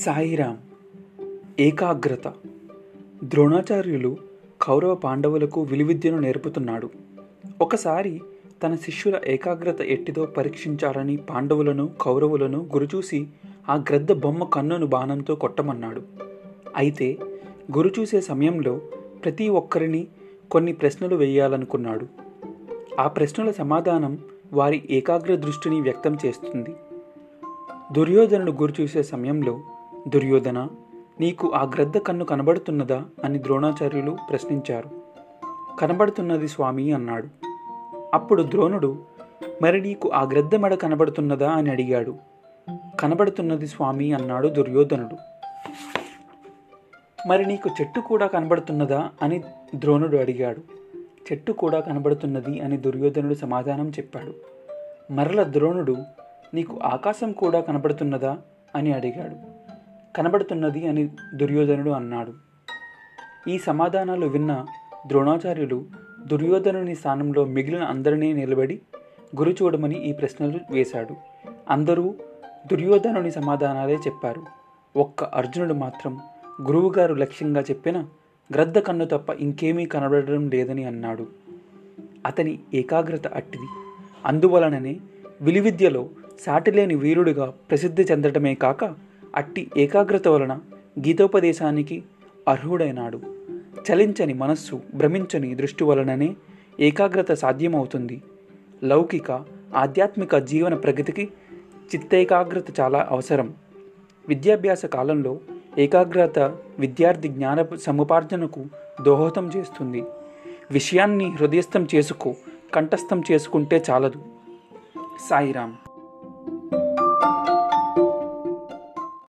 సాయిరాం. ఏకాగ్రత. ద్రోణాచార్యులు కౌరవ పాండవులకు విలువిద్యను నేర్పుతున్నాడు. ఒకసారి తన శిష్యుల ఏకాగ్రత ఎట్టిదో పరీక్షించాలని పాండవులను కౌరవులను గురుచూసి ఆ గ్రద్ద బొమ్మ కన్నును బాణంతో కొట్టమన్నాడు. అయితే గురుచూసే సమయంలో ప్రతి ఒక్కరిని కొన్ని ప్రశ్నలు వేయాలనుకున్నాడు. ఆ ప్రశ్నల సమాధానం వారి ఏకాగ్ర దృష్టిని వ్యక్తం చేస్తుంది. దుర్యోధనుడు గురిచూసే సమయంలో దుర్యోధన నీకు ఆ గ్రద్ద కన్ను కనబడుతున్నదా అని ద్రోణాచార్యులు ప్రశ్నించారు. కనబడుతున్నది స్వామి అన్నాడు. అప్పుడు ద్రోణుడు మరి నీకు ఆ గ్రద్ద మెడ కనబడుతున్నదా అని అడిగాడు. కనబడుతున్నది స్వామి అన్నాడు దుర్యోధనుడు. మరి నీకు చెట్టు కూడా కనబడుతున్నదా అని ద్రోణుడు అడిగాడు. చెట్టు కూడా కనబడుతున్నది అని దుర్యోధనుడు సమాధానం చెప్పాడు. మరల ద్రోణుడు నీకు ఆకాశం కూడా కనబడుతున్నదా అని అడిగాడు. కనబడుతున్నది అని దుర్యోధనుడు అన్నాడు. ఈ సమాధానాలు విన్న ద్రోణాచార్యులు దుర్యోధనుని స్థానంలో మిగిలిన అందరినీ నిలబడి గురి చూడమని ఈ ప్రశ్నలు వేశాడు. అందరూ దుర్యోధనుని సమాధానాలే చెప్పారు. ఒక్క అర్జునుడు మాత్రం గురువుగారు లక్ష్యంగా చెప్పిన గ్రద్ద కన్ను తప్ప ఇంకేమీ కనబడడం లేదని అన్నాడు. అతని ఏకాగ్రత అట్టిది. అందువలననే విలువిద్యలో సాటిలేని వీరుడిగా ప్రసిద్ధి చెందటమే కాక అట్టి ఏకాగ్రత వలన గీతోపదేశానికి అర్హుడైనాడు. చలించని మనస్సు భ్రమించని దృష్టి వలననే ఏకాగ్రత సాధ్యమవుతుంది. లౌకిక ఆధ్యాత్మిక జీవన ప్రగతికి చిత్తేకాగ్రత చాలా అవసరం. విద్యాభ్యాస కాలంలో ఏకాగ్రత విద్యార్థి జ్ఞాన సముపార్జనకు దోహదం చేస్తుంది. విషయాన్ని హృదయస్థం చేసుకో కంఠస్థం చేసుకుంటే చాలదు. సాయిరామ్